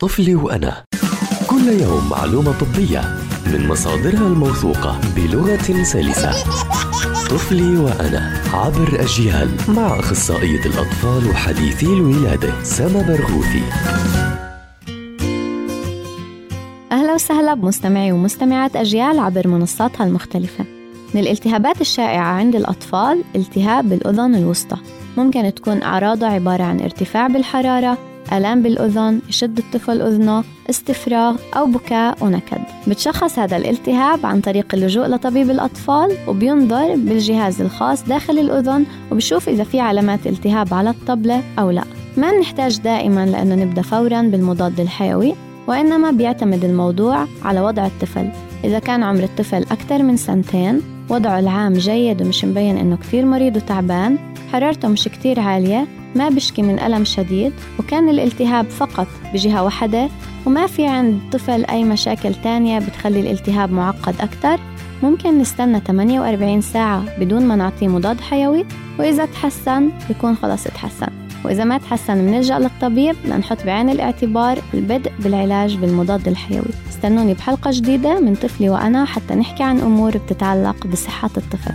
طفلي وأنا. كل يوم معلومة طبية من مصادرها الموثوقة بلغة سلسة. طفلي وأنا عبر أجيال مع أخصائية الأطفال وحديثي الولادة سما برغوثي. أهلا وسهلا بمستمعي ومستمعات أجيال عبر منصاتها المختلفة. من الالتهابات الشائعة عند الأطفال التهاب بالأذن الوسطى. ممكن تكون أعراضه عبارة عن ارتفاع بالحرارة آلام بالأذن يشد الطفل أذنه استفراغ أو بكاء ونكد. بتشخص هذا الالتهاب عن طريق اللجوء لطبيب الأطفال وبينظر بالجهاز الخاص داخل الأذن وبشوف إذا في علامات التهاب على الطبلة أو لا. ما نحتاج دائما لأنه نبدأ فورا بالمضاد الحيوي وإنما بيعتمد الموضوع على وضع الطفل. إذا كان عمر الطفل أكثر من سنتين وضعه العام جيد ومش مبين إنه كثير مريض وتعبان حرارته مش كتير عالية ما بشكي من ألم شديد وكان الالتهاب فقط بجهة واحدة وما في عند الطفل أي مشاكل تانية بتخلي الالتهاب معقد أكثر ممكن نستنى 48 ساعة بدون ما نعطيه مضاد حيوي وإذا تحسن بيكون خلص تحسن. وإذا ما تحسن بنلجأ للطبيب لنحط بعين الاعتبار البدء بالعلاج بالمضاد الحيوي. استنوني بحلقة جديدة من طفلي وأنا حتى نحكي عن أمور بتتعلق بصحة الطفل.